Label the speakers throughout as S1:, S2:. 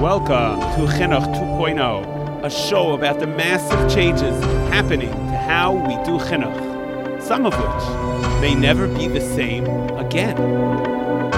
S1: Welcome to Chinuch 2.0, a show about the massive changes happening to how we do Chinuch, some of which may never be the same again.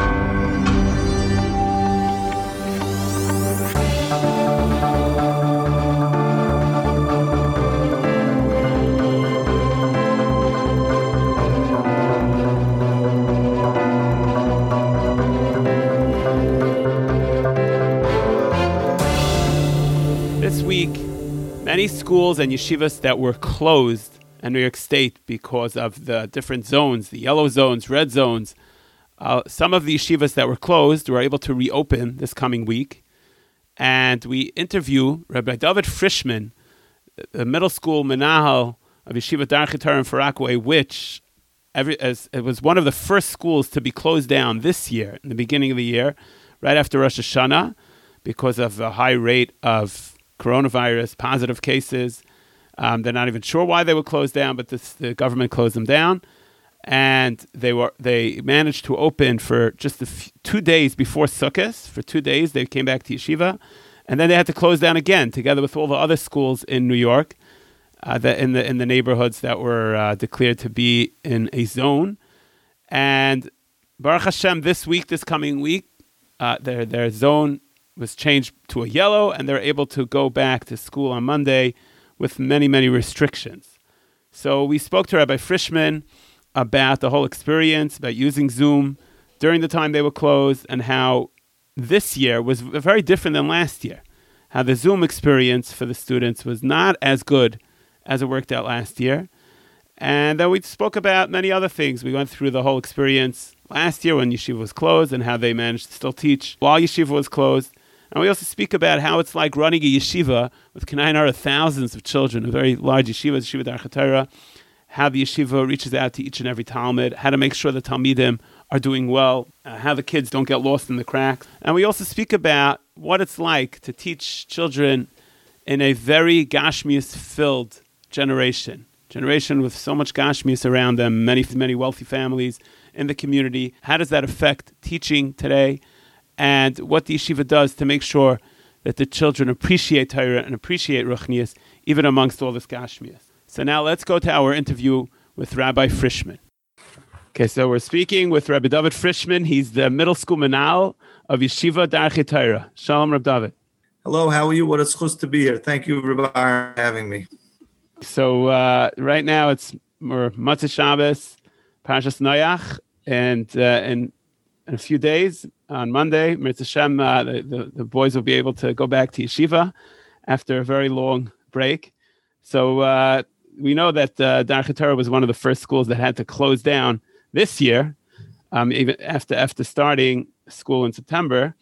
S1: Many schools and yeshivas that were closed in New York State because of the different zones, the yellow zones, red zones, uh, some of the yeshivas that were closed were able to reopen this coming week. And we interview Rabbi David Frischman, the middle school menahel of Yeshiva Darchei Torah in Far Rockaway, which every, as, it was one of the first schools to be closed down this year, in the beginning of the year, right after Rosh Hashanah, because of the high rate of coronavirus positive cases. Um, they're not even sure why they were closed down, but this, the government closed them down, and they were they managed to open for just two days before Sukkot. For two days, they came back to yeshiva, and then they had to close down again, together with all the other schools in New York, uh, that in the in the neighborhoods that were uh, declared to be in a zone. And Baruch Hashem, this week, this coming week, uh, their their zone was changed to a yellow, and they're able to go back to school on Monday with many, many restrictions. So we spoke to Rabbi Frischman about the whole experience, about using Zoom during the time they were closed, and how this year was very different than last year. How the Zoom experience for the students was not as good as it worked out last year. And then we spoke about many other things. We went through the whole experience last year when yeshiva was closed and how they managed to still teach while yeshiva was closed. And we also speak about how it's like running a yeshiva with Kanainara, thousands of children, a very large yeshiva, Yeshiva Darchei Torah, how the yeshiva reaches out to each and every Talmud, how to make sure the Talmidim are doing well, uh, how the kids don't get lost in the cracks. And we also speak about what it's like to teach children in a very Gashmius filled generation. Generation with so much Gashmius around them, many, many wealthy families in the community. How does that affect teaching today? And what the yeshiva does to make sure that the children appreciate Torah and appreciate Ruchnias, even amongst all this Gashmias. So now let's go to our interview with Rabbi Frischman. Okay, so we're speaking with Rabbi David Frischman. He's the middle school manal of Yeshiva Dar Torah. Shalom, Rabbi David.
S2: Hello, how are you? What a chus to be here. Thank you, Rabbi, for having me.
S1: So uh, right now it's we're Motzei Shabbos, Parashas Noach, and uh, in, in a few days, on Monday. Shem, uh, the, the, the, boys will be able to go back to yeshiva after a very long break. So uh, we know that uh, Dar was one of the first schools that had to close down this year, um, even after after starting school in September.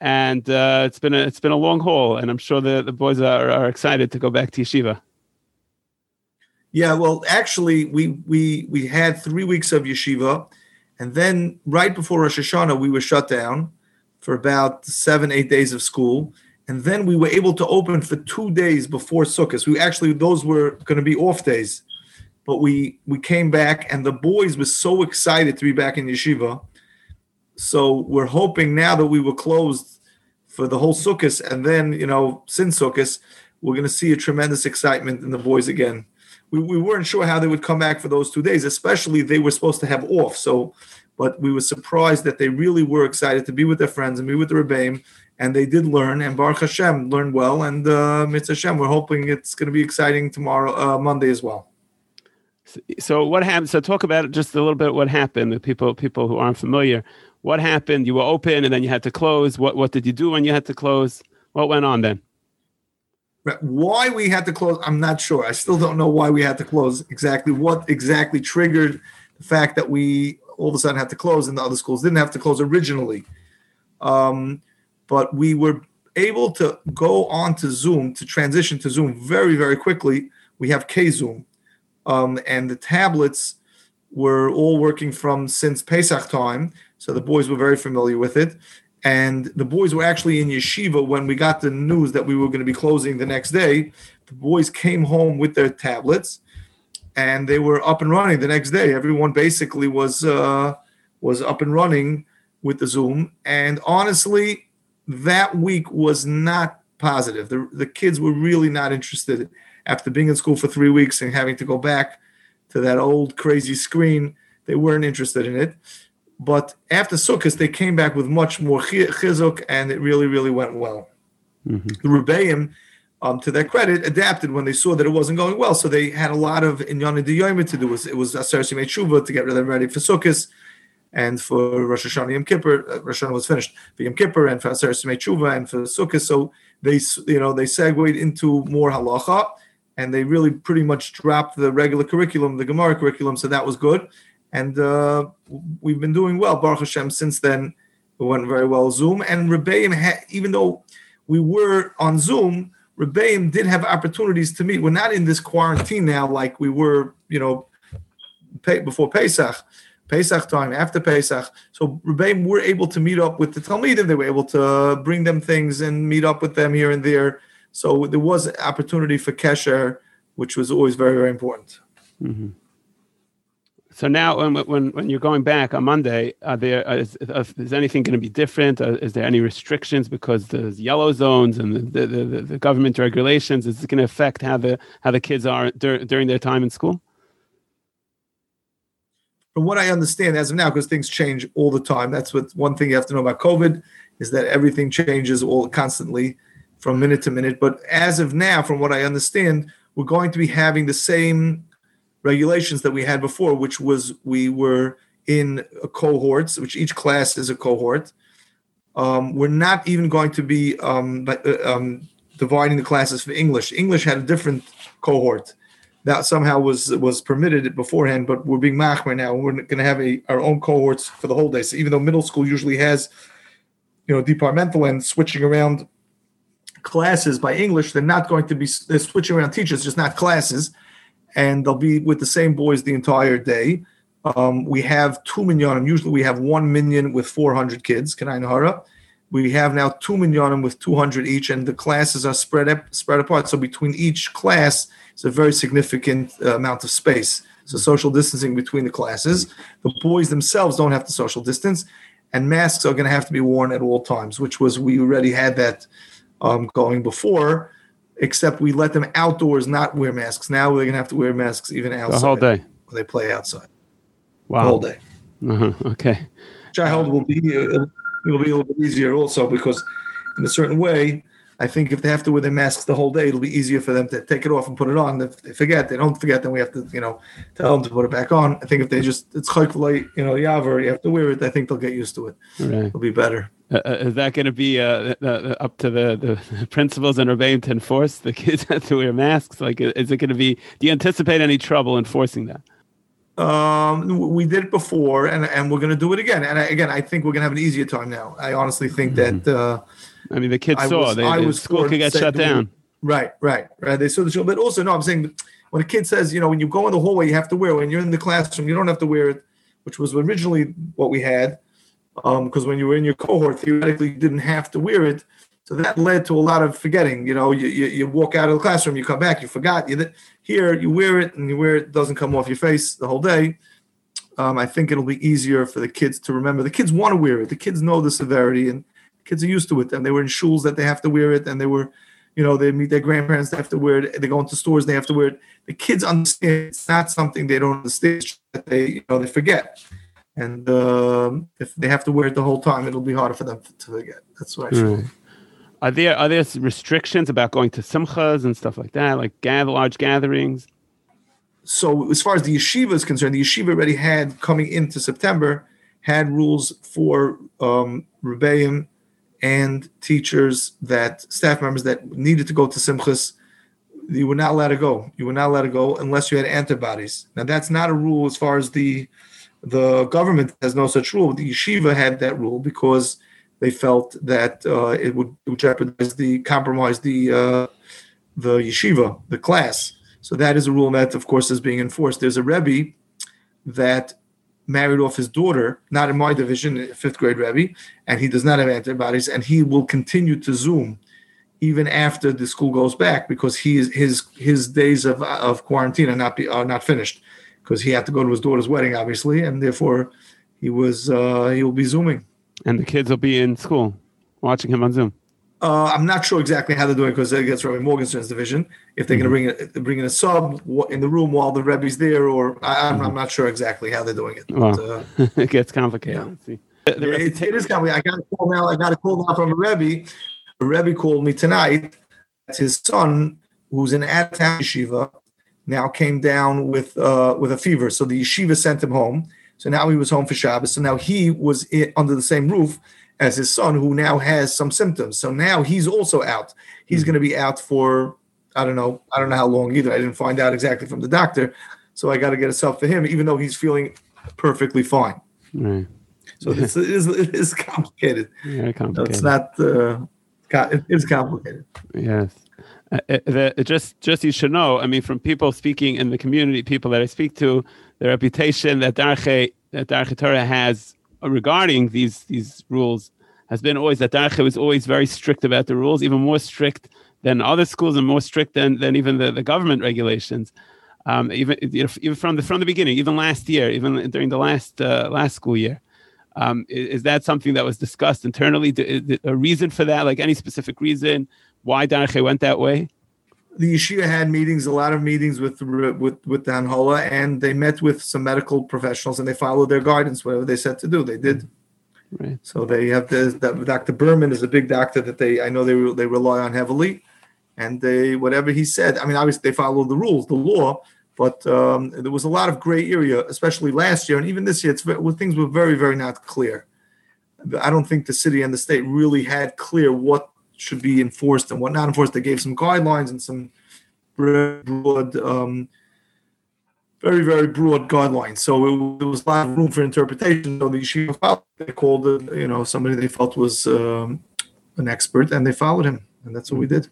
S1: And uh, it's been a it's been a long haul, and I'm sure the, the boys are, are excited to go back to yeshiva.
S2: Yeah, well, actually, we we we had three weeks of yeshiva and then right before Rosh Hashanah, we were shut down for about seven, eight days of school. And then we were able to open for two days before Sukkot. We actually those were going to be off days, but we we came back, and the boys were so excited to be back in yeshiva. So we're hoping now that we were closed for the whole Sukkot, and then you know since Sukkot, we're going to see a tremendous excitement in the boys again we, we weren't sure how they would come back for those two days, especially they were supposed to have off. So, but we were surprised that they really were excited to be with their friends and be with the Rebbeim, and they did learn. And Baruch Hashem learned well, and uh, Mitzvah Hashem, we're hoping it's going to be exciting tomorrow, uh, Monday as well.
S1: So what happened? So talk about just a little bit. What happened? The people people who aren't familiar. What happened? You were open and then you had to close. What what did you do when you had to close? What went on then?
S2: Why we had to close, I'm not sure. I still don't know why we had to close exactly. What exactly triggered the fact that we all of a sudden had to close and the other schools didn't have to close originally. Um, but we were able to go on to Zoom to transition to Zoom very, very quickly. We have K Zoom, um, and the tablets were all working from since Pesach time, so the boys were very familiar with it and the boys were actually in yeshiva when we got the news that we were going to be closing the next day. The boys came home with their tablets, and they were up and running the next day. Everyone basically was uh, was up and running with the Zoom. And honestly, that week was not positive. The, the kids were really not interested after being in school for three weeks and having to go back to that old crazy screen. They weren't interested in it. But after Sukkot, they came back with much more chizuk, and it really, really went well. Mm-hmm. The Rebbeim, um, to their credit, adapted when they saw that it wasn't going well. So they had a lot of inyana diyomi to do. It was, it was Aser to get them ready for Sukkot and for Rosh Hashanah Yom Kippur. Uh, Rosh Hashanah was finished for Yom Kippur and for Aser Tshuva and for Sukkot. So they, you know, they segued into more halacha and they really pretty much dropped the regular curriculum, the Gemara curriculum. So that was good and uh, we've been doing well. Baruch Hashem. Since then, it went very well. Zoom and Rebbeim, ha- even though we were on Zoom, Rebbeim did have opportunities to meet. We're not in this quarantine now like we were, you know, before Pesach, Pesach time, after Pesach. So Rebbeim were able to meet up with the Talmidim. They were able to bring them things and meet up with them here and there. So there was opportunity for Kesher, which was always very, very important.
S1: Mm-hmm. So now, when, when, when you're going back on Monday, are there uh, is, uh, anything going to be different? Uh, is there any restrictions because there's yellow zones and the, the, the, the government regulations? Is it going to affect how the how the kids are dur- during their time in school?
S2: From what I understand as of now, because things change all the time. That's what one thing you have to know about COVID is that everything changes all constantly from minute to minute. But as of now, from what I understand, we're going to be having the same regulations that we had before, which was we were in cohorts, which each class is a cohort. Um, we're not even going to be um, uh, um, dividing the classes for English. English had a different cohort that somehow was was permitted beforehand, but we're being machmer now. We're going to have a, our own cohorts for the whole day. So even though middle school usually has, you know, departmental and switching around classes by English, they're not going to be they're switching around teachers, just not classes and they'll be with the same boys the entire day. Um, we have two minyanim. Usually we have one minyan with 400 kids, Kanai We have now two minyanim with 200 each, and the classes are spread up, spread apart. So between each class, it's a very significant uh, amount of space. So social distancing between the classes. The boys themselves don't have to social distance, and masks are going to have to be worn at all times, which was we already had that um, going before except we let them outdoors not wear masks. Now they're gonna have to wear masks even outside.
S1: The whole day.
S2: When they play outside.
S1: Wow.
S2: The whole day.
S1: Uh-huh. Okay.
S2: Which I hope will be it will be a little bit easier also because in a certain way, I think if they have to wear their masks the whole day, it'll be easier for them to take it off and put it on. If they forget, they don't forget, then we have to, you know, tell them to put it back on. I think if they just it's like you know, yaver, you have to wear it. I think they'll get used to it. Right. It'll be better.
S1: Uh, uh, is that going to be uh, uh, up to the, the principals and Rebbeim to enforce the kids have to wear masks? Like, is it going to be? Do you anticipate any trouble enforcing that?
S2: Um, we did it before, and and we're going to do it again. And I, again, I think we're going to have an easier time now. I honestly think mm-hmm. that. Uh,
S1: I mean, the kids I saw was, they, I was school could get shut down.
S2: Right, right, right. They saw the show, but also no, I'm saying when a kid says, you know, when you go in the hallway, you have to wear. When you're in the classroom, you don't have to wear it, which was originally what we had because um, when you were in your cohort, theoretically, you didn't have to wear it. So that led to a lot of forgetting. You know, you, you, you walk out of the classroom, you come back, you forgot. You here, you wear it, and you wear it, doesn't come off your face the whole day. Um, I think it'll be easier for the kids to remember. The kids want to wear it. The kids know the severity, and kids are used to it. And they were in schools that they have to wear it, and they were, you know, they meet their grandparents, they have to wear it. They go into stores, they have to wear it. The kids understand it's not something they don't understand. That they, you know, they forget and um, if they have to wear it the whole time, it'll be harder for them to forget. That's what I feel.
S1: Are there are there restrictions about going to simchas and stuff like that, like gather large gatherings?
S2: So as far as the yeshiva is concerned, the yeshiva already had coming into September had rules for um, rebbeim and teachers that staff members that needed to go to simchas. You were not allowed to go. You were not allowed to go unless you had antibodies. Now that's not a rule as far as the the government has no such rule. The yeshiva had that rule because they felt that uh, it, would, jeopardize the compromise the uh, the yeshiva, the class. So that is a rule that, of course, is being enforced. There's a rebbe that married off his daughter, not in my division, fifth grade rebbe, and he does not have antibodies, and he will continue to Zoom even after the school goes back because he is, his his days of, of quarantine are not be, are not finished because he had to go to his daughter's wedding, obviously, and therefore he was uh, he will be zooming.
S1: And the kids will be in school. watching him on Zoom?
S2: Uh, I'm not sure exactly how they're doing because against Rabbi Morgenstern's division. If they're
S1: Mm-hmm.
S2: going to bring in a sub in the room while the Rebbe's there, or I, I'm,
S1: Mm-hmm.
S2: I'm not sure exactly how they're doing it.
S1: Wow.
S2: But, uh,
S1: it gets complicated.
S2: Yeah.
S1: The- the
S2: it, it is coming. I got a call now. I got a call now from a Rebbe. A Rebbe called me tonight. That's his son, who's in town yeshiva, now came down with uh, with a fever. So the yeshiva sent him home. So now he was home for Shabbos. So now he was under the same roof as his son, who now has some symptoms. So now he's also out. He's going to be out for I don't know. I don't know how long either. I didn't find out exactly from the doctor. So I got to get a sub for him, even though he's feeling perfectly fine.
S1: Right.
S2: So it's, it, is, it is complicated. No,
S1: complicated.
S2: it's not. Uh, it is complicated.
S1: Yes. Uh, uh, the, just, just you should know. I mean, from people speaking in the community, people that I speak to, the reputation that Darche that Darche Torah has regarding these these rules has been always that Darche was always very strict about the rules, even more strict than other schools and more strict than than even the, the government regulations. Um, even you know, even from the from the beginning, even last year, even during the last uh, last school year. Um, is, is that something that was discussed internally? D- is it a reason for that? Like any specific reason why Darche went that way?
S2: The yeshiva had meetings, a lot of meetings with with with the and they met with some medical professionals, and they followed their guidance, whatever they said to do, they did.
S1: Right.
S2: So they have the, that Dr. Berman is a big doctor that they I know they they rely on heavily, and they whatever he said. I mean, obviously they follow the rules, the law, but um, there was a lot of gray area, especially last year and even this year. It's well, things were very very not clear. I don't think the city and the state really had clear what should be enforced and what not enforced. They gave some guidelines and some broad, um, very very broad guidelines. So it, there was a lot of room for interpretation. So the yeshiva followed. They called it, you know, somebody they felt was um, an expert, and they followed him, and that's what we did.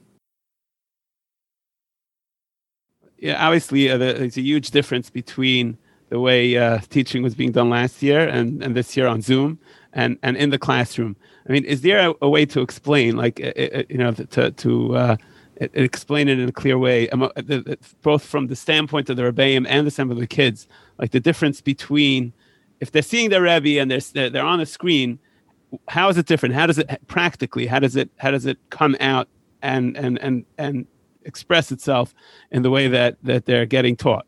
S1: Yeah, obviously, uh, there's a huge difference between the way uh, teaching was being done last year and, and this year on Zoom and, and in the classroom. I mean, is there a, a way to explain, like, uh, uh, you know, to, to uh, explain it in a clear way, uh, the- the- both from the standpoint of the Rebbeim and the standpoint of the kids, like the difference between if they're seeing their Rebbe and they're, they're, on the screen, how is it different? How does it practically, how does it, how does it come out and, and, and, and express itself in the way that, that they're getting taught?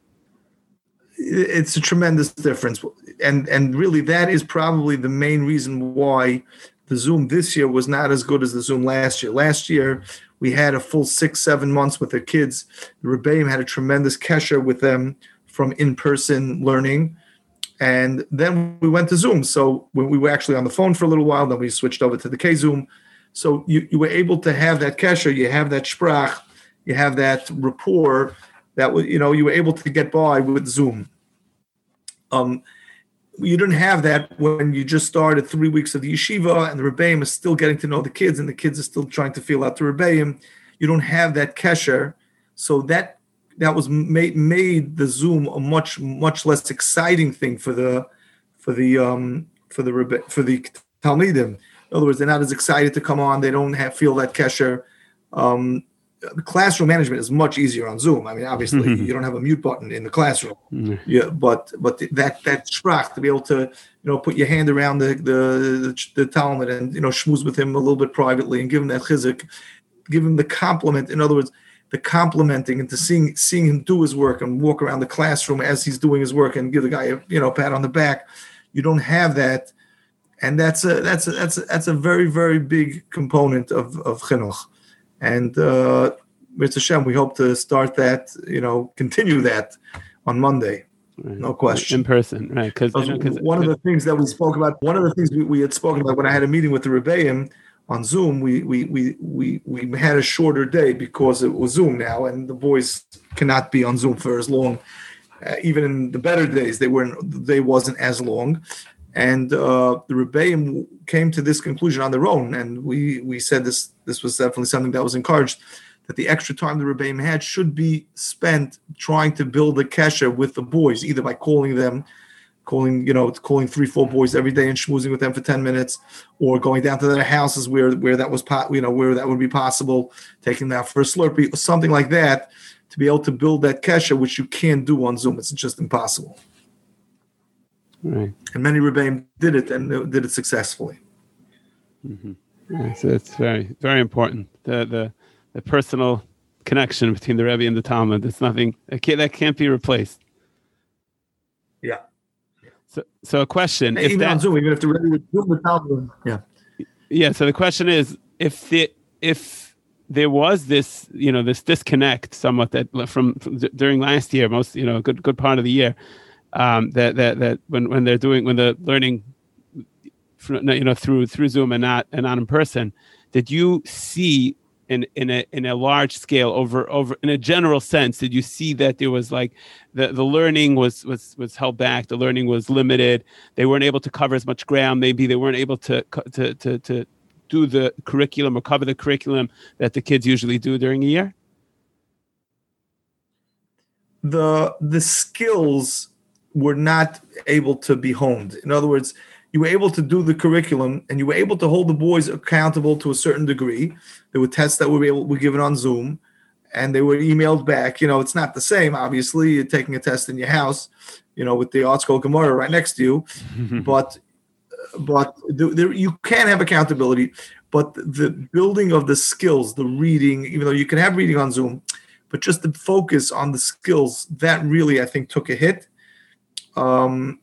S2: it's a tremendous difference. And and really that is probably the main reason why the zoom this year was not as good as the zoom last year. Last year we had a full six seven months with the kids. The rebbeim had a tremendous kesher with them from in-person learning. And then we went to zoom. So we were actually on the phone for a little while then we switched over to the k-zoom. So you, you were able to have that kesher you have that sprach you have that rapport that was you know you were able to get by with zoom. Um you didn't have that when you just started three weeks of the yeshiva and the rebbeim is still getting to know the kids and the kids are still trying to feel out the rebbeim. You don't have that kesher. So that that was made made the zoom a much much less exciting thing for the for the um for the Rebbe- for the talmidim. In other words they're not as excited to come on. They don't have feel that kesher. Um classroom management is much easier on Zoom. I mean, obviously,
S1: Mhm.
S2: you don't have a mute button in the classroom.
S1: Mm.
S2: Yeah, but but that that sprach to be able to you know put your hand around the the the, the Talmud and you know schmooze with him a little bit privately and give him that chizuk, give him the compliment. In other words, the complimenting and to seeing seeing him do his work and walk around the classroom as he's doing his work and give the guy a you know pat on the back. You don't have that, and that's a that's a that's a, that's a very very big component of of chinuch. And uh, Mr. Shem, we hope to start that, you know, continue that on Monday.
S1: Right.
S2: No question.
S1: In person, right? Because
S2: one of the things that we spoke about, one of the things we, we had spoken about when I had a meeting with the Rebbeim on Zoom, we, we, we, we, we had a shorter day because it was Zoom now, and the boys cannot be on Zoom for as long. Uh, even in the better days, they weren't. They wasn't as long, and uh, the Rebbeim came to this conclusion on their own. And we we said this this was definitely something that was encouraged that the extra time the Rebbeim had should be spent trying to build a kesher with the boys, either by calling them, calling you know calling three four boys every day and schmoozing with them for ten minutes, or going down to their houses where where that was you know where that would be possible, taking out for a slurpee, or something like that, to be able to build that kesher, which you can't do on Zoom. It's just impossible.
S1: Right.
S2: And many Rebbeim did it and did it successfully.
S1: Mhm. Yeah, so it's very, very important. The the the personal connection between the Rebbe and the Talmud. It's nothing that can't, that can't be replaced.
S2: Yeah.
S1: So, so a question.
S2: Hey, even that, on Zoom, even if the Rebbe would Zoom the Talmud. Yeah.
S1: Yeah. So the question is, if the if there was this, you know, this disconnect somewhat that from, from during last year, most, you know, a good good part of the year, um, that that that when when they're doing when they're learning, you know, through through Zoom and not and not in person, did you see in in a in a large scale over over in a general sense did you see that there was like the the learning was was was held back the learning was limited they weren't able to cover as much ground maybe they weren't able to to to, to do the curriculum or cover the curriculum that the kids usually do during a year?
S2: The the skills were not able to be honed in other words you were able to do the curriculum and you were able to hold the boys accountable to a certain degree. There were tests that were able were given on Zoom and they were emailed back. You know, it's not the same, obviously. You're taking a test in your house, you know, with the ArtScroll Gemara right next to you. but but there, you can have accountability, but the building of the skills, the reading, even though you can have reading on Zoom, but just the focus on the skills, that really I think took a hit. Um,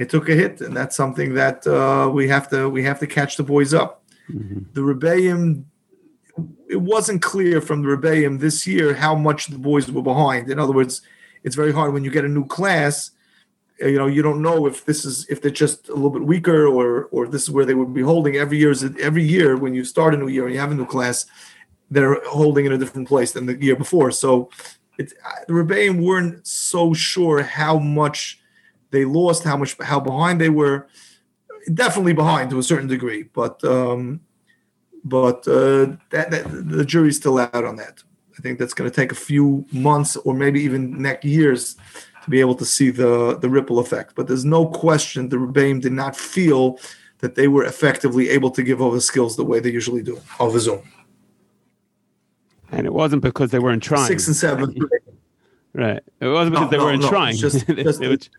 S2: it took a hit, and that's something that uh, we have to we have to catch the boys up. Mm-hmm. The Rebbeim, it wasn't clear from the Rebbeim this year how much the boys were behind. In other words, it's very hard when you get a new class. Uh, you know, you don't know if this is if they're just a little bit weaker or or this is where they would be holding every year. Is every year when you start a new year and you have a new class, they're holding in a different place than the year before. So, it, the Rebbeim weren't so sure how much they lost, how much how behind they were. Definitely behind to a certain degree, but um, but uh, that, that the jury's still out on that. I think that's going to take a few months or maybe even next years to be able to see the the ripple effect. But there's no question the Rebbeim did not feel that they were effectively able to give over skills the way they usually do over Zoom.
S1: And it wasn't because they weren't trying.
S2: Six and seven.
S1: Right. It wasn't because no, they no, weren't no. trying. Just, just,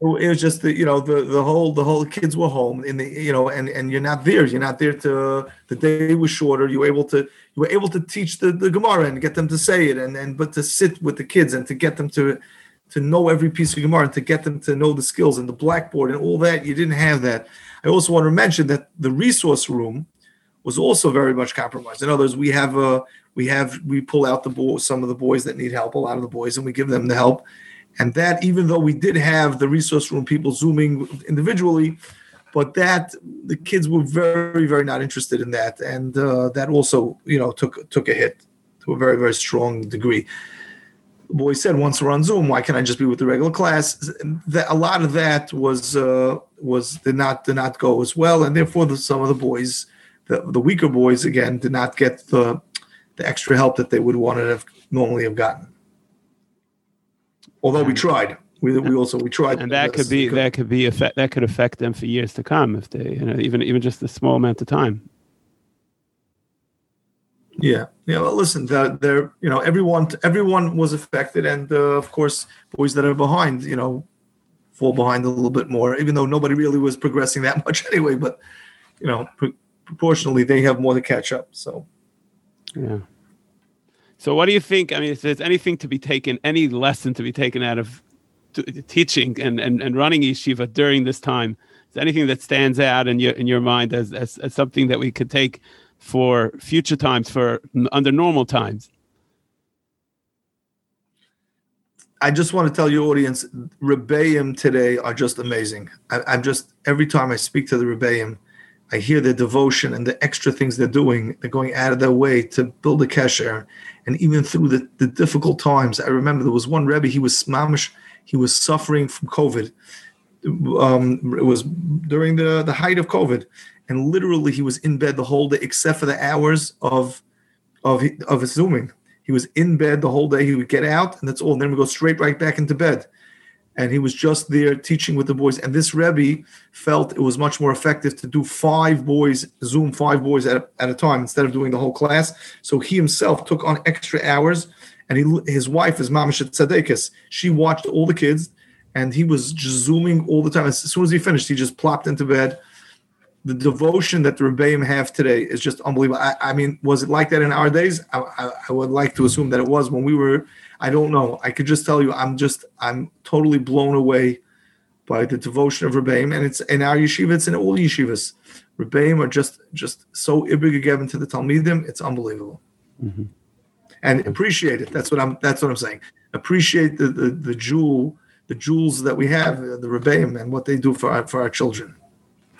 S2: it was just the you know the the whole the whole kids were home in the you know and and you're not there. You're not there to the day was shorter. You were able to you were able to teach the the gemara and get them to say it and and but to sit with the kids and to get them to to know every piece of gemara and to get them to know the skills and the blackboard and all that. You didn't have that. I also want to mention that the resource room was also very much compromised. In others we have a we have we pull out the boys some of the boys that need help a lot of the boys and we give them the help and that, even though we did have the resource room people zooming individually, but that the kids were very, very not interested in that, and uh, that also, you know, took took a hit to a very, very strong degree. The boy said, "Once we're on Zoom, why can't I just be with the regular class?" That a lot of that was uh, was did not did not go as well, and therefore the, some of the boys, the the weaker boys, again, did not get the the extra help that they would want to have normally have gotten although we tried. We, we also we tried
S1: and that could be that could be affect that could affect them for years to come if they you know even even just a small amount of time.
S2: Yeah. Yeah well listen there you know everyone everyone was affected and uh, of course boys that are behind you know fall behind a little bit more even though nobody really was progressing that much anyway but you know pr- proportionally they have more to catch up so.
S1: Yeah so, what do you think? I mean, if there's anything to be taken, any lesson to be taken out of teaching and, and, and running yeshiva during this time, is anything that stands out in your in your mind as, as, as something that we could take for future times, for under normal times?
S2: I just want to tell your audience, Rebbeim today are just amazing. I, am just every time I speak to the Rebbeim, I hear their devotion and the extra things they're doing. They're going out of their way to build a kesher, and even through the, the difficult times. I remember there was one Rebbe. He was mamish. He was suffering from COVID. Um, it was during the the height of COVID, and literally he was in bed the whole day, except for the hours of of of zooming. He was in bed the whole day. He would get out, and that's all. And then we go straight right back into bed and he was just there teaching with the boys. And this Rebbe felt it was much more effective to do five boys, Zoom five boys at a, at a time instead of doing the whole class. So he himself took on extra hours, and he, his wife is Mamashat Tzadekis. She watched all the kids, and he was just zooming all the time. As soon as he finished, he just plopped into bed. the devotion that the Rebbeim have today is just unbelievable. I, I, mean, was it like that in our days? I, I, I, would like to assume that it was when we were. I don't know. I could just tell you, I'm just, I'm totally blown away by the devotion of Rebbeim, and it's in our yeshiva, it's in all yeshivas. Rebbeim are just, just so given to the Talmidim. It's unbelievable. Mm-hmm. And appreciate it. That's what I'm. That's what I'm saying. Appreciate the the, the jewel, the jewels that we have, the Rebbeim, and what they do for our, for our children.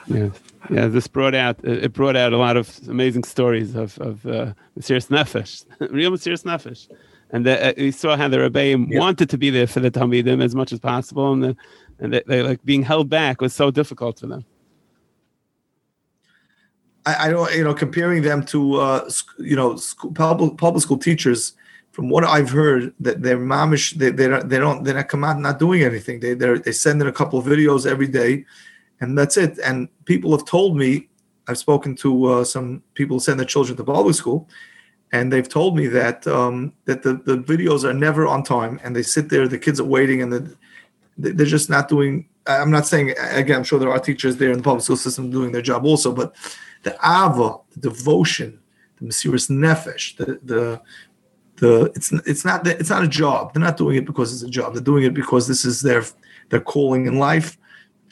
S1: Yeah, yeah. This brought out it brought out a lot of amazing stories of of uh, Mesiris Nefesh, real Mesiris Nefesh, and the, uh, we saw how the Rebbeim yeah. wanted to be there for the Talmidim as much as possible, and the, and they, they, like being held back was so difficult for them.
S2: I, I don't, you know, comparing them to uh, you know school, public public school teachers. From what I've heard, that they're mamish, they they don't they don't they're not come out not doing anything. They they they send in a couple of videos every day and that's it. And people have told me, I've spoken to uh, some people who send their children to public school, and they've told me that um, that the, the videos are never on time, and they sit there, the kids are waiting, and the, they're just not doing. I'm not saying again. I'm sure there are teachers there in the public school system doing their job also, but the ava, the devotion, the mesiris nefesh, the the the it's it's not it's not a job. They're not doing it because it's a job. They're doing it because this is their their calling in life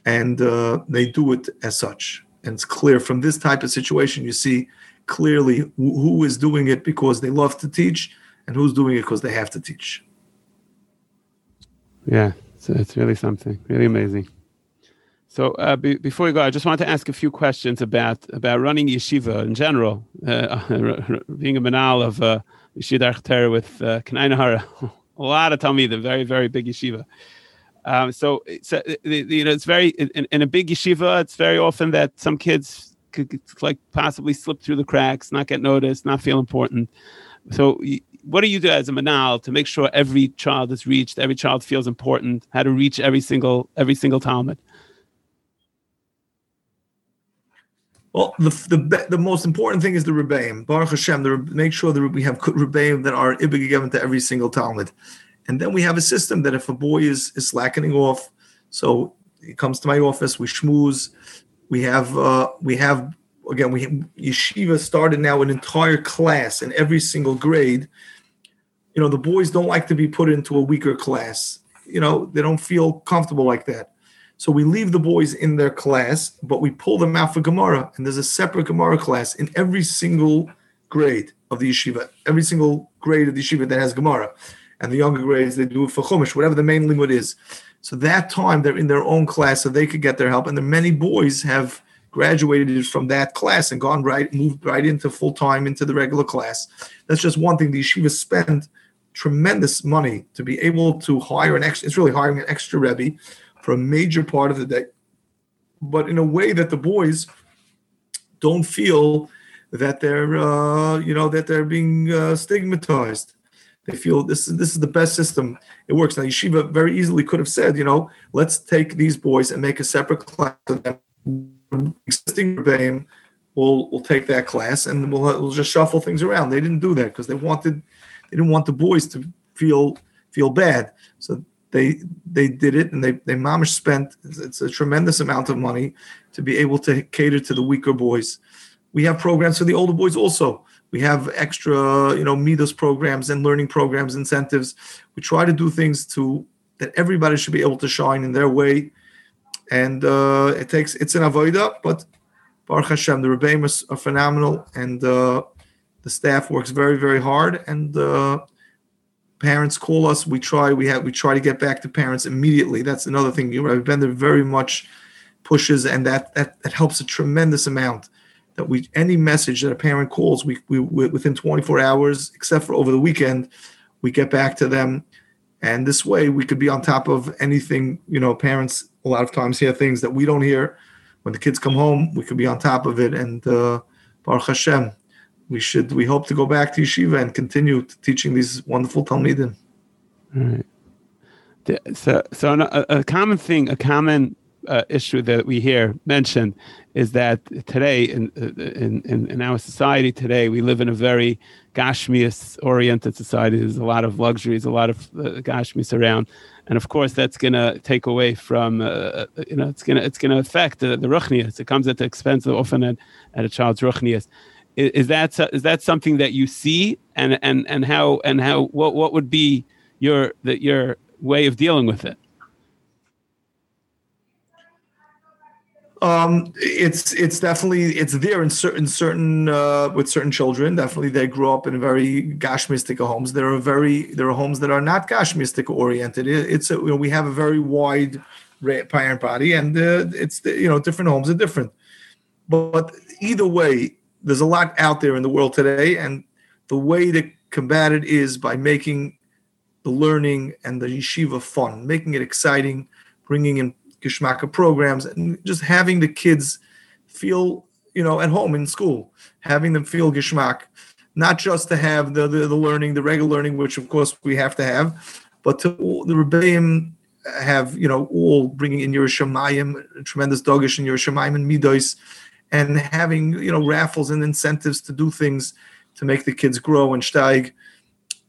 S2: and uh, they do it as such. And it's clear from this type of situation, you see clearly who is doing it because they love to teach and who's doing it because they have to teach.
S1: Yeah, so it's really something, really amazing. So uh, be, before we go, I just want to ask a few questions about about running yeshiva in general, uh, being a manal of uh, yeshiva with uh, a lot of Talmidim, very very big yeshiva. Um, so, so you know, it's very in, in, a big yeshiva. It's very often that some kids could like possibly slip through the cracks, not get noticed, not feel important. So, what do you do as a manal to make sure every child is reached, every child feels important, how to reach every single every single talmid?
S2: Well, the, the the most important thing is the rebbeim. Baruch Hashem, the, make sure that we have rebbeim that are ibig given to every single talmid. And then we have a system that if a boy is, is slackening off, so he comes to my office, we schmooze, we have uh, we have again we yeshiva started now an entire class in every single grade. You know the boys don't like to be put into a weaker class. You know they don't feel comfortable like that. So we leave the boys in their class, but we pull them out for Gemara, and there's a separate Gemara class in every single grade of the yeshiva, every single grade of the yeshiva that has Gemara and the younger grades they do it for chumash, whatever the main limud is. So that time they're in their own class, so they could get their help. And the many boys have graduated from that class and gone right, moved right into full time into the regular class. That's just one thing. The yeshiva spend tremendous money to be able to hire an extra. It's really hiring an extra rebbe for a major part of the day, but in a way that the boys don't feel that they're uh, you know that they're being uh, stigmatized they feel this is this is the best system. It works. Now Yeshiva very easily could have said, you know, let's take these boys and make a separate class of them. Existing rebbeim will will take that class and we'll, we'll just shuffle things around. They didn't do that because they wanted they didn't want the boys to feel feel bad. So they they did it and they they mamish spent it's a tremendous amount of money to be able to cater to the weaker boys. We have programs for the older boys also we have extra, you know, midas programs and learning programs, incentives. We try to do things to that everybody should be able to shine in their way. And uh, it takes it's an avoida, but Baruch Hashem, the Rebbeim are phenomenal, and uh, the staff works very, very hard. And uh, parents call us. We try. We have. We try to get back to parents immediately. That's another thing. You know, Bender very much pushes, and that that that helps a tremendous amount that we any message that a parent calls, we, we within 24 hours, except for over the weekend, we get back to them, and this way we could be on top of anything. You know, parents a lot of times hear things that we don't hear. When the kids come home, we could be on top of it, and uh, Baruch Hashem, we should we hope to go back to yeshiva and continue teaching these wonderful talmidim.
S1: Right. So, so a, a common thing, a common uh, issue that we hear mentioned is that today in, in, in, in our society today, we live in a very Gashmias oriented society. There's a lot of luxuries, a lot of uh, around. And of course, that's going to take away from, uh, you know, it's going to it's going to affect the, the. It comes at the expense of often at, at a child's ruchnias. Is, is that is that something that you see, and and and how and how what what would be your the, your way of dealing with it?
S2: Um, it's it's definitely it's there in certain certain uh, with certain children. Definitely, they grew up in very gash mystica homes. There are very there are homes that are not gash mystica oriented. It, it's a, you know, we have a very wide parent body, and uh, it's you know different homes are different. But, but either way, there's a lot out there in the world today, and the way to combat it is by making the learning and the yeshiva fun, making it exciting, bringing in Gishmaka programs and just having the kids feel, you know, at home in school, having them feel Gishmak, not just to have the, the, the learning, the regular learning, which of course we have to have, but to the Rebbeim have, you know, all bringing in Yerushalayim, tremendous dogish in Yerushalayim and Midos, and having, you know, raffles and incentives to do things to make the kids grow and steig.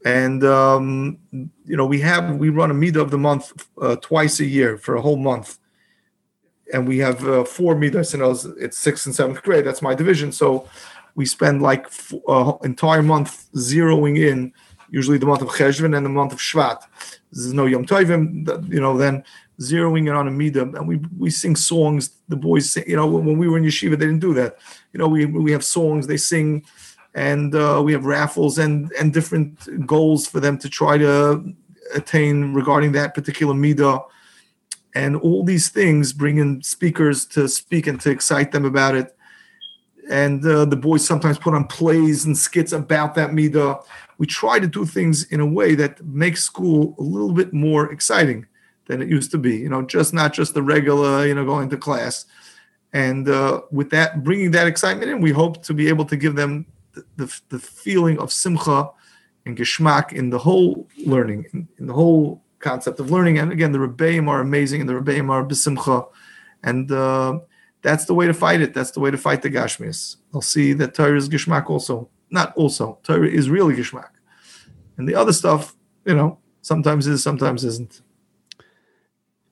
S2: And um, you know we have we run a meet of the month uh, twice a year for a whole month and we have uh, four midas and it's sixth and seventh grade. That's my division. So we spend like uh, entire month zeroing in usually the month of cheshvan and the month of shvat. There's no yom tovim you know then zeroing in on a midah and we we sing songs. The boys sing, you know when we were in yeshiva they didn't do that. You know we we have songs they sing and uh, we have raffles and and different goals for them to try to attain regarding that particular midah and all these things bring in speakers to speak and to excite them about it. And uh, the boys sometimes put on plays and skits about that midah we try to do things in a way that makes school a little bit more exciting than it used to be you know just not just the regular you know going to class. And uh, with that bringing that excitement in we hope to be able to give them the, the, feeling of simcha and geschmack in the whole learning, in, in, the whole concept of learning. And again, the Rebbeim are amazing, and the Rebbeim are besimcha, and uh, that's the way to fight it. That's the way to fight the Gashmis. I'll see that Torah is Gishmak also. Not also. Torah is really Gishmak. and the other stuff, you know, sometimes is, sometimes isn't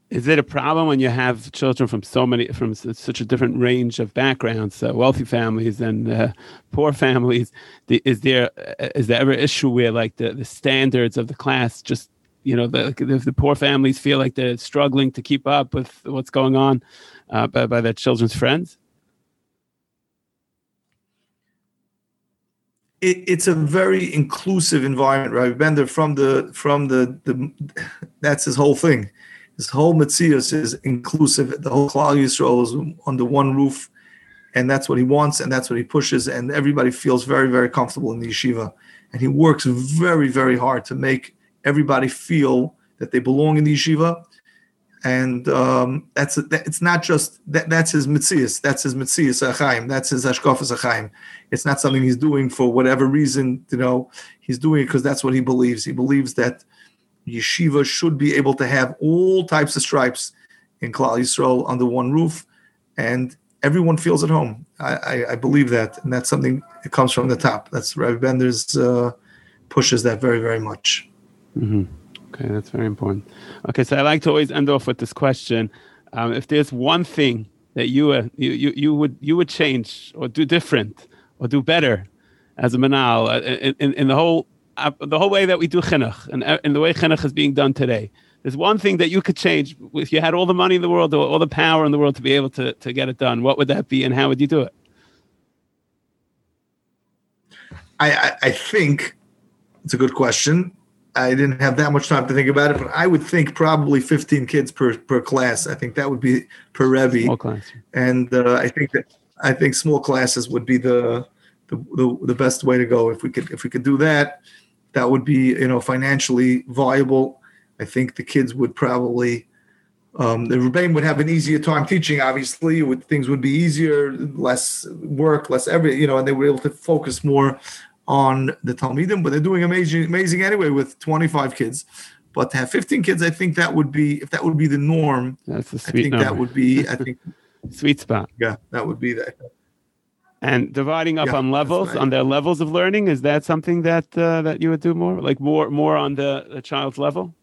S1: is it a problem when you have children from so many from such a different range of backgrounds uh, wealthy families and uh, poor families is there uh, there ever issue where like the, the standards of the class just you know the, the, the poor families feel like they're struggling to keep up with what's going on uh, by, by their children's friends
S2: it, it's a very inclusive environment right we've been there from the from the the that's his whole thing this whole Metzius is inclusive. The whole Klal Yisrael is under one roof, and that's what he wants, and that's what he pushes, and everybody feels very, very comfortable in the yeshiva. And he works very, very hard to make everybody feel that they belong in the yeshiva. And um, that's that, it's not just that, that's his mitzias, that's his mitzias achaim, that's his ashkafas achaim. It's not something he's doing for whatever reason, you know. He's doing it because that's what he believes. He believes that yeshiva should be able to have all types of stripes in Klal Yisrael under one roof, and everyone feels at home. I, I, I believe that, and that's something that comes from the top. That's Rabbi Bender's uh, pushes that very, very much.
S1: Mm-hmm. Okay, that's very important. Okay, so I like to always end off with this question: um, If there's one thing that you, uh, you, you you would you would change or do different or do better as a manal uh, in, in, in the whole uh, the whole way that we do chinuch and, uh, the way chinuch is being done today. There's one thing that you could change if you had all the money in the world or all the power in the world to be able to, to get it done. What would that be, and how would you do it?
S2: I, I, I think it's a good question. I didn't have that much time to think about it, but I would think probably 15 kids per per class. I think that would be per Rebbe.
S1: Small class.
S2: And uh, I think that I think small classes would be the, the the, the best way to go if we could if we could do that that would be you know financially viable. I think the kids would probably um, the Rebbeim would have an easier time teaching. Obviously, would, things would be easier, less work, less every you know, and they were able to focus more on the Talmidim. But they're doing amazing, amazing anyway with 25 kids. But to have 15 kids, I think that would be if that would be the norm.
S1: That's a
S2: I
S1: sweet
S2: think
S1: number.
S2: that would be. I think
S1: sweet spot.
S2: yeah, that would be that.
S1: And dividing up
S2: Yeah,
S1: on levels,
S2: right.
S1: on their levels of learning, is that something that uh, that you would do more, like more more on the, the child's level?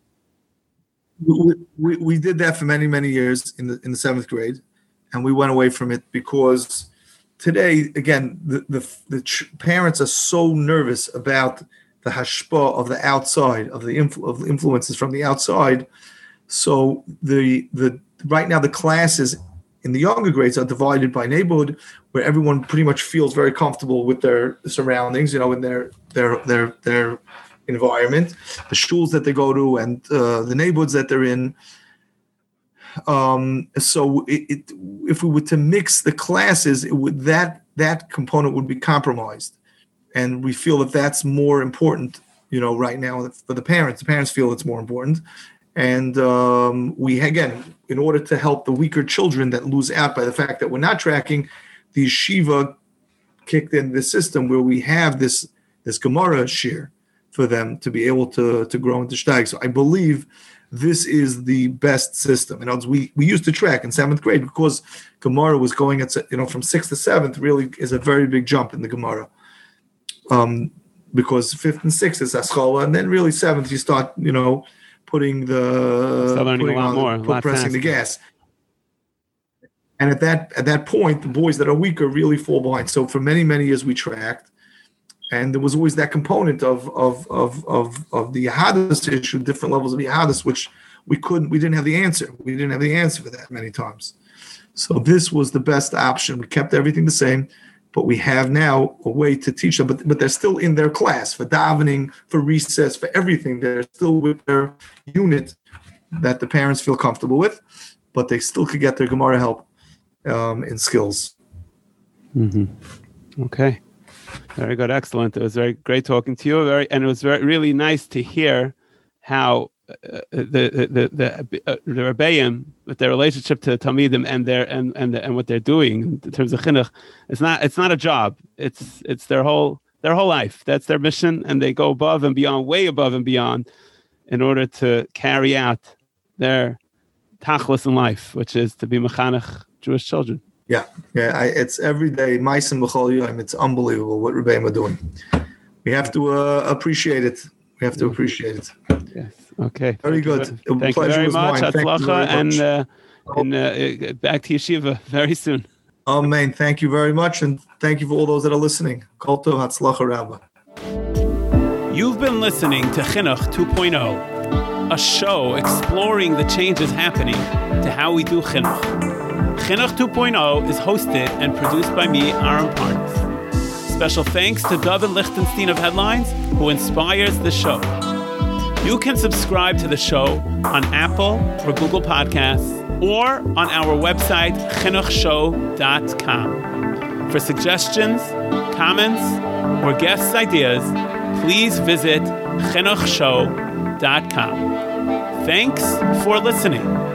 S2: we, we, we did that for many many years in the in the seventh grade and we went away from it because today again the the, the ch- parents are so nervous about the hashpa of the outside of the influ- of influences from the outside. So the the right now the classes in the younger grades are divided by neighborhood where everyone pretty much feels very comfortable with their surroundings you know in their their their their environment. The schools that they go to and uh, the neighborhoods that they're in um, so it, it, if we were to mix the classes would that that component would be compromised. And we feel that that's more important you know right now for the parents. The parents feel it's more important. And um, we again in order to help the weaker children that lose out by the fact that we're not tracking the shiva kicked in the system where we have this this gemara shiur for them to be able to to grow into shtag. So I believe this is the best system. In other words, we we used to track in seventh grade because Gemara was going at you know from sixth to seventh really is a very big jump in the Gemara. Um, because fifth and sixth is Aschala, and then really seventh you start you know putting the
S1: learning a
S2: putting
S1: lot
S2: on-
S1: more,
S2: put- pressing the gas. And at that at that point, the boys that are weaker really fall behind. So for many many years we tracked, and there was always that component of of of of, of the Yahadis issue, different levels of Yahadis, which we couldn't, we didn't have the answer. We didn't have the answer for that many times. So this was the best option. We kept everything the same, but we have now a way to teach them. But but they're still in their class for davening, for recess, for everything. They're still with their unit that the parents feel comfortable with, but they still could get their Gemara help um, in skills.
S1: Okay. Very good. Excellent. It was very great talking to you. Very, and it was very really nice to hear how uh, the the the uh, the Rebbeim with their relationship to Talmidim and their and and and what they're doing in terms of chinuch. It's not it's not a job. It's it's their whole their whole life. That's their mission, and they go above and beyond, way above and beyond, in order to carry out their tachlis in life, which is to be mechanech Jewish children.
S2: Yeah, yeah. I, it's every day. Meisim b'chol yom. It's unbelievable what Rebbeim are doing. We have to uh, appreciate it. We have to appreciate it.
S1: Yes. Okay.
S2: Very
S1: Thank
S2: good.
S1: ve-
S2: The
S1: Thank you very much.
S2: mine. Thank you
S1: Hatzlacha,
S2: very
S1: and
S2: much.
S1: uh, and uh, back to yeshiva very soon.
S2: Amen. Thank you very much, and thank you for all those that are listening. Kol tov, hatzlacha rabbah.
S1: You've been listening to Chinuch 2.0, a show exploring the changes happening to how we do Chinuch. Chinuch 2.0 is hosted and produced by me, Aaron Parnas. Special thanks to David Lichtenstein of Headlines, who inspires the show. You can subscribe to the show on Apple or Google Podcasts or on our website, chinuchshow.com. For suggestions, comments, or guest ideas, please visit chinuchshow.com. Thanks for listening.